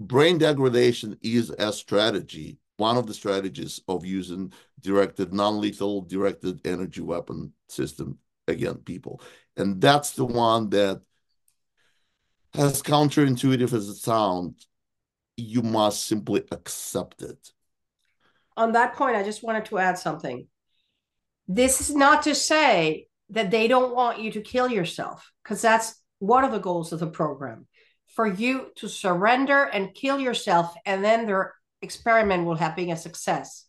Brain degradation is a strategy one of the strategies of using directed non-lethal directed energy weapon system again people. And that's the one that as counterintuitive as it sounds. You must simply accept it. On that point i just wanted to add something. This is not to say that they don't want you to kill yourself because that's one of the goals of the program. For you to surrender and kill yourself and then there experiment will have been a success.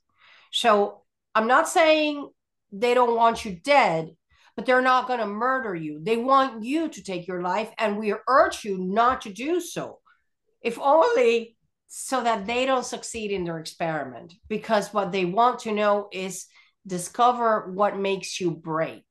So I'm not saying they don't want you dead, but they're not going to murder you. They want you to take your life, and we urge you not to do so, if only so that they don't succeed in their experiment. Because what they want to know is discover what makes you break.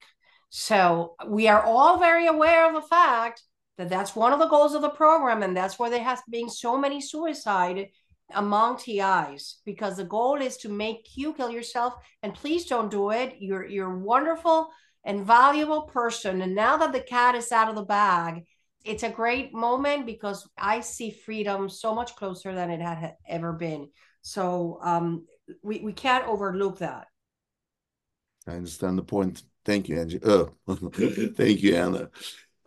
So we are all very aware of the fact that that's one of the goals of the program, and that's why there has been so many suicide among TIs because the goal is to make you kill yourself. And please don't do it. You're you're wonderful and valuable person. And now that the cat is out of the bag, it's a great moment because I see freedom so much closer than it had ever been. So um, we we can't overlook that. I understand the point. Thank you, Angie. Oh, thank you, Anna.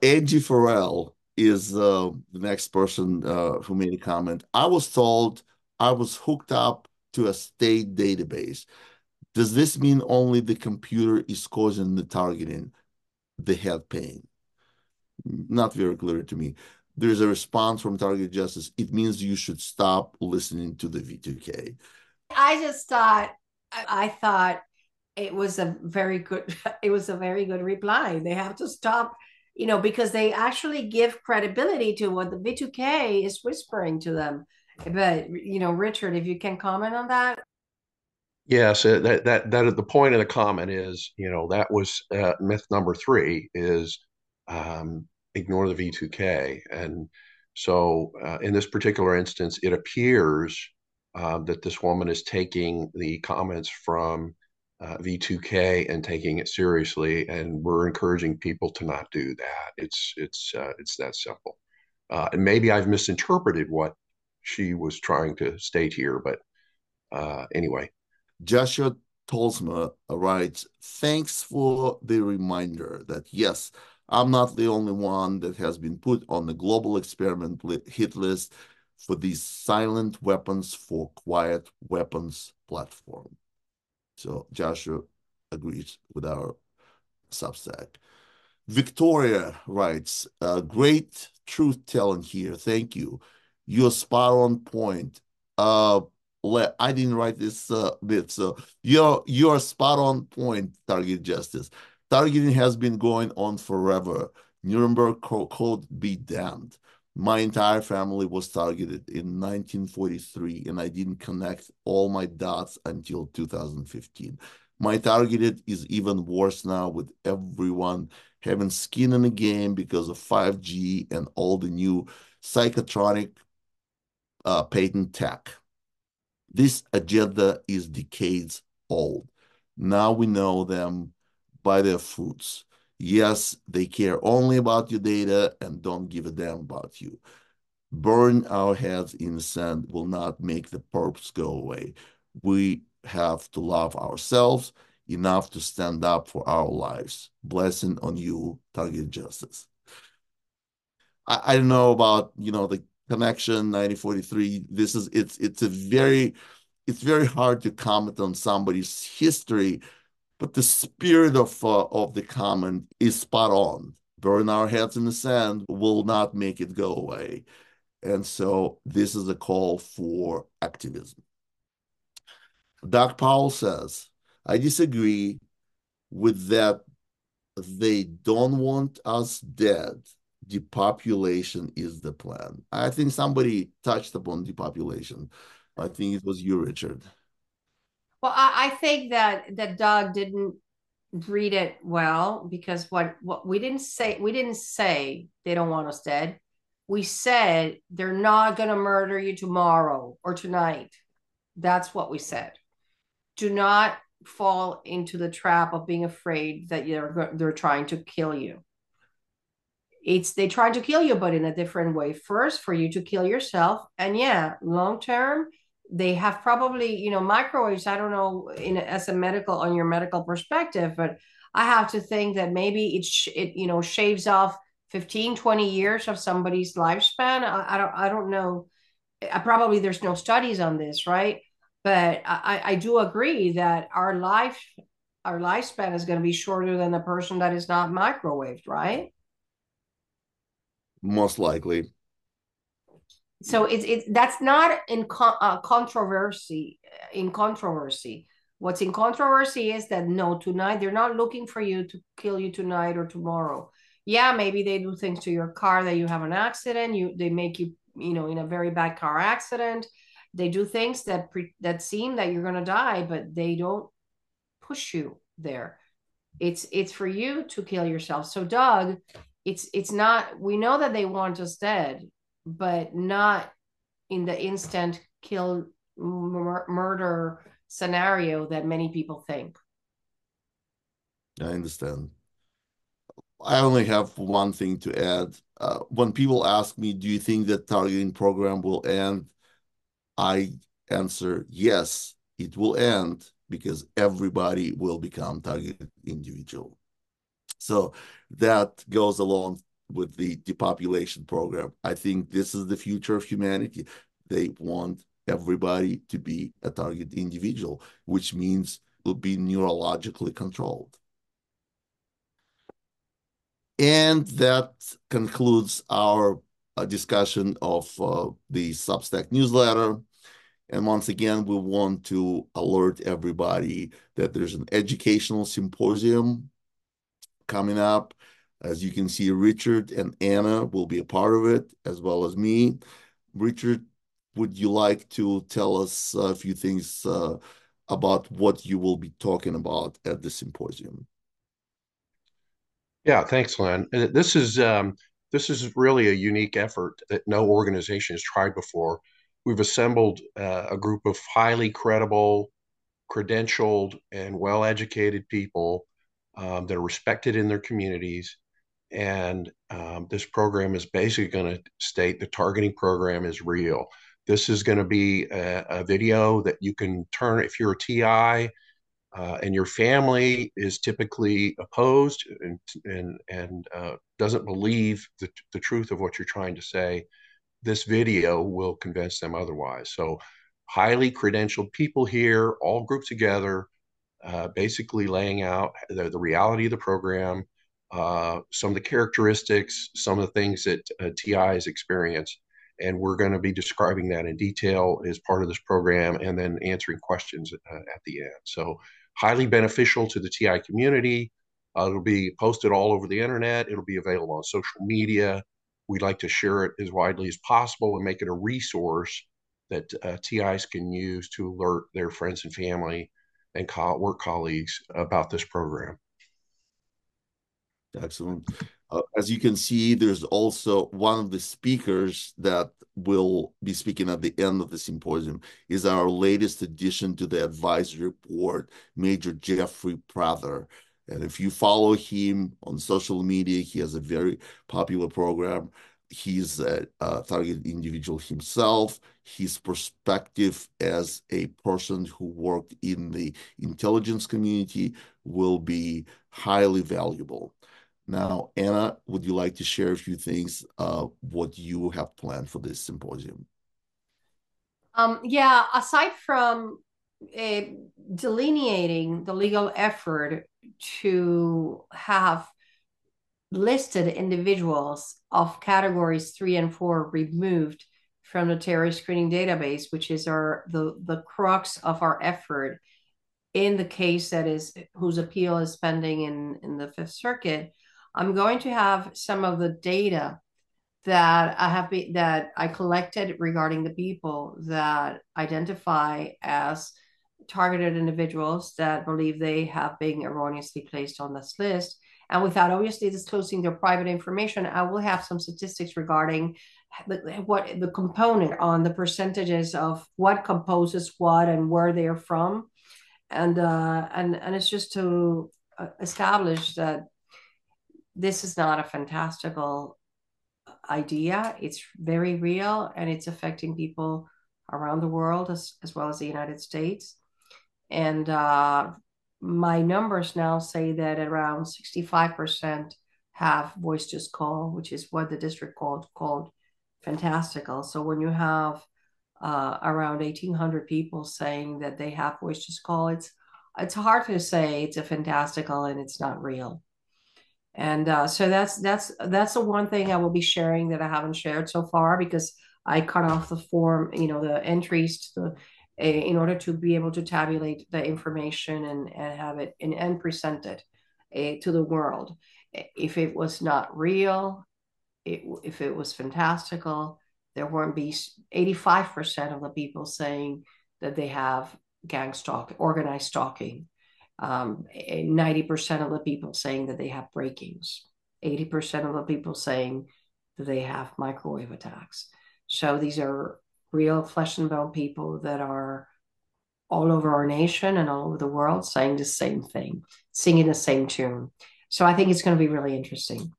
Angie Farrell is uh, the next person uh, who made a comment. I was told I was hooked up to a state database. Does this mean only the computer is causing the targeting, the head pain? Not very clear to me. There's a response from Target Justice. It means you should stop listening to the V2K. I just thought, I thought it was a very good, it was a very good reply. They have to stop you know, because they actually give credibility to what the V2K is whispering to them. But you know, Richard, if you can comment on that. Yes, uh, that that that the point of the comment is, you know, that was uh, myth number three is um, ignore the V2K, and so uh, in this particular instance, it appears uh, that this woman is taking the comments from uh, V2K and taking it seriously, and we're encouraging people to not do that. It's it's uh, it's that simple. Uh, and maybe I've misinterpreted what she was trying to state here, but uh, anyway. Joshua Tolsma writes, "Thanks for the reminder that yes, I'm not the only one that has been put on the global experiment hit list for these silent weapons for quiet weapons platform." So Joshua agrees with our Substack. Victoria writes, uh, great truth telling here. Thank you. You're spot on point. Uh, I didn't write this uh, bit, so you're you're spot on point. Target justice. Targeting has been going on forever. Nuremberg Code be damned. My entire family was targeted in 1943, and I didn't connect all my dots until 2015. My targeted is even worse now with everyone having skin in the game because of 5G and all the new psychotronic uh, patent tech. This agenda is decades old. Now we know them by their fruits. Yes, they care only about your data and don't give a damn about you. Burn our heads in the sand will not make the perps go away. We have to love ourselves enough to stand up for our lives. Blessing on you, Target Justice. I, I don't know about, you know, the connection 1943. This is, it's, it's a very, it's very hard to comment on somebody's history, but the spirit of, uh, of the comment is spot on. Burn our heads in the sand will not make it go away. And so this is a call for activism. Doug Powell says, I disagree with that. They don't want us dead. Depopulation is the plan. I think somebody touched upon depopulation. I think it was you, Richard. Well, I, I think that that Doug didn't read it well because what what we didn't say we didn't say they don't want us dead. We said they're not going to murder you tomorrow or tonight. That's what we said. Do not fall into the trap of being afraid that you're they're trying to kill you. It's they trying to kill you, but in a different way. First, for you to kill yourself, and yeah, long term, they have probably you know microwaves. I don't know in as a medical on your medical perspective, but I have to think that maybe it it you know shaves off 15 20 years of somebody's lifespan I, I, don't i don't know I, probably there's no studies on this right but I, I do agree that our life our lifespan is going to be shorter than the person that is not microwaved, right? Most likely. So it's it's that's not in con- uh, controversy. In controversy, what's in controversy is that no, tonight they're not looking for you to kill you tonight or tomorrow. Yeah, maybe they do things to your car that you have an accident. You they make you you know in a very bad car accident they do things that pre- that seem that you're going to die but they don't push you there it's it's for you to kill yourself so doug it's it's not we know that they want us dead but not in the instant kill mur- murder scenario that many people think. I understand. I only have one thing to add. Uh, when people ask me do you think that targeting program will end? I answer yes, it will end because everybody will become targeted individual. So that goes along with the depopulation program. I think this is the future of humanity. They want everybody to be a target individual, which means will be neurologically controlled. And that concludes our uh, discussion of uh, the Substack newsletter. And once again, we want to alert everybody that there's an educational symposium coming up. As you can see, Richard and Anna will be a part of it, as well as me. Richard, would you like to tell us a few things uh, about what you will be talking about at the symposium? Yeah, thanks, Len. This is um, this is really a unique effort that no organization has tried before we've assembled uh, a group of highly credible, credentialed, and well educated people um, that are respected in their communities. And um, this program is basically going to state the targeting program is real. This is going to be a, a, video that you can turn if you're a TI uh, and your family is typically opposed and and, and uh, doesn't believe the, the truth of what you're trying to say this video will convince them otherwise. So, highly credentialed people here, all grouped together, uh, basically laying out the, the, reality of the program, uh, some of the characteristics, some of the things that uh, TI has experienced. And we're going to be describing that in detail as part of this program and then answering questions uh, at the end. So, highly beneficial to the TI community. Uh, it'll be posted all over the internet. It'll be available on social media. We'd like to share it as widely as possible and make it a resource that uh, TIs can use to alert their friends and family and co- work colleagues about this program. Excellent. Uh, as you can see, there's also one of the speakers that will be speaking at the end of the symposium is our latest addition to the advisory board, Major Jeffrey Prather. And if you follow him on social media, he has a very popular program. He's a, a targeted individual himself. His perspective as a person who worked in the intelligence community will be highly valuable. Now, Anna, would you like to share a few things, uh, what you have planned for this symposium? Um, yeah, aside from uh, delineating the legal effort to have listed individuals of categories three and four removed from the terrorist screening database, which is our the the crux of our effort in the case that is whose appeal is pending in in the Fifth Circuit. I'm going to have some of the data that I have been that I collected regarding the people that identify as targeted individuals that believe they have been erroneously placed on this list. And without obviously disclosing their private information, I will have some statistics regarding the, what the component on the percentages of what composes what and where they are from. And uh, and and it's just to uh, establish that this is not a fantastical idea. It's very real and it's affecting people around the world as, as well as the United States. And uh, my numbers now say that around 65% have voice to skull, which is what the district called called fantastical. So when you have uh, around 1,800 people saying that they have voice to skull, it's it's hard to say it's a fantastical and it's not real and uh, so that's that's that's the one thing I will be sharing that I haven't shared so far because I cut off the form, you know, the entries to the in order to be able to tabulate the information and, and have it and, and present it uh, to the world. If it was not real, it, if it was fantastical, there wouldn't be 85% of the people saying that they have gang stalk, organized stalking um, 90% of the people saying that they have break-ins, 80% of the people saying that they have microwave attacks. So these are real flesh and bone people that are all over our nation and all over the world saying the same thing, singing the same tune. So I think it's going to be really interesting.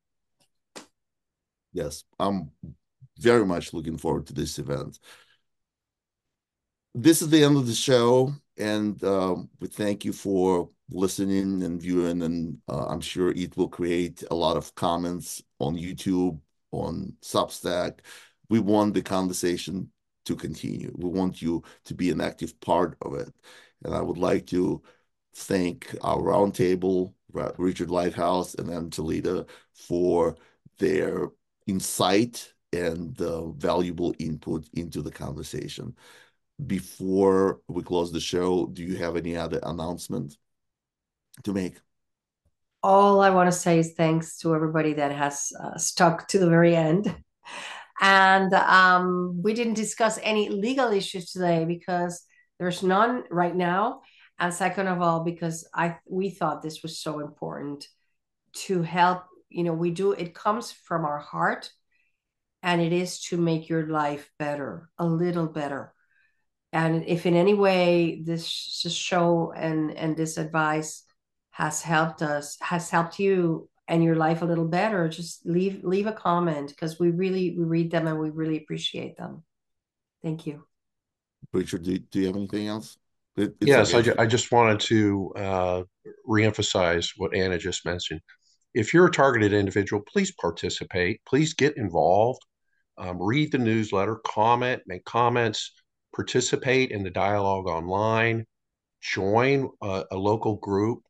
Yes, I'm very much looking forward to this event. This is the end of the show and um, we thank you for listening and viewing and uh, i'm sure it will create a lot of comments on youtube on substack. We want the conversation to continue. We want you to be an active part of it. And i would like to thank our roundtable richard lighthouse and Toledo for their insight and uh, valuable input into the conversation before we close the show, do you have any other announcement to make? All I want to say is thanks to everybody that has uh, stuck to the very end. And um, we didn't discuss any legal issues today because there's none right now. And second of all, because I we thought this was so important to help. You know, we do it comes from our heart, and it is to make your life better, a little better and if in any way this show and and this advice has helped us has helped you and your life a little better just leave leave a comment because we really we read them and we really appreciate them. Thank you. Richard do, do you have anything else? It, yes okay. I, ju- I just wanted to uh, reemphasize what anna just mentioned. If you're a targeted individual please participate. Please get involved. Um, read the newsletter comment make comments participate in the dialogue online, join a, a local group.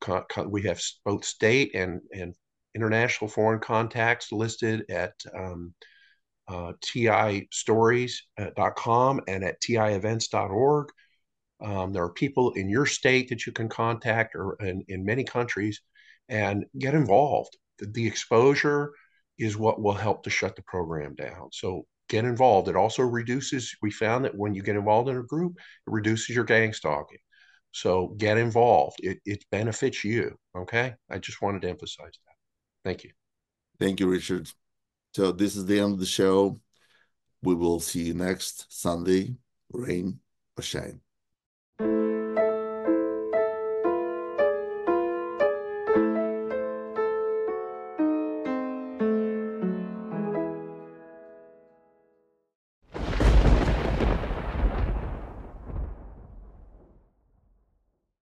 We have both state and, and international foreign contacts listed at um, uh, tistories.com and at tievents.org. Um, there are people in your state that you can contact or in, in many countries. and get involved. The, the exposure is what will help to shut the program down. So get involved. It also reduces, we found that when you get involved in a group, it reduces your gang stalking. So get involved. It, it benefits you. Okay. I just wanted to emphasize that. Thank you. Thank you, Richard. So this is the end of the show. We will see you next Sunday, rain or shine.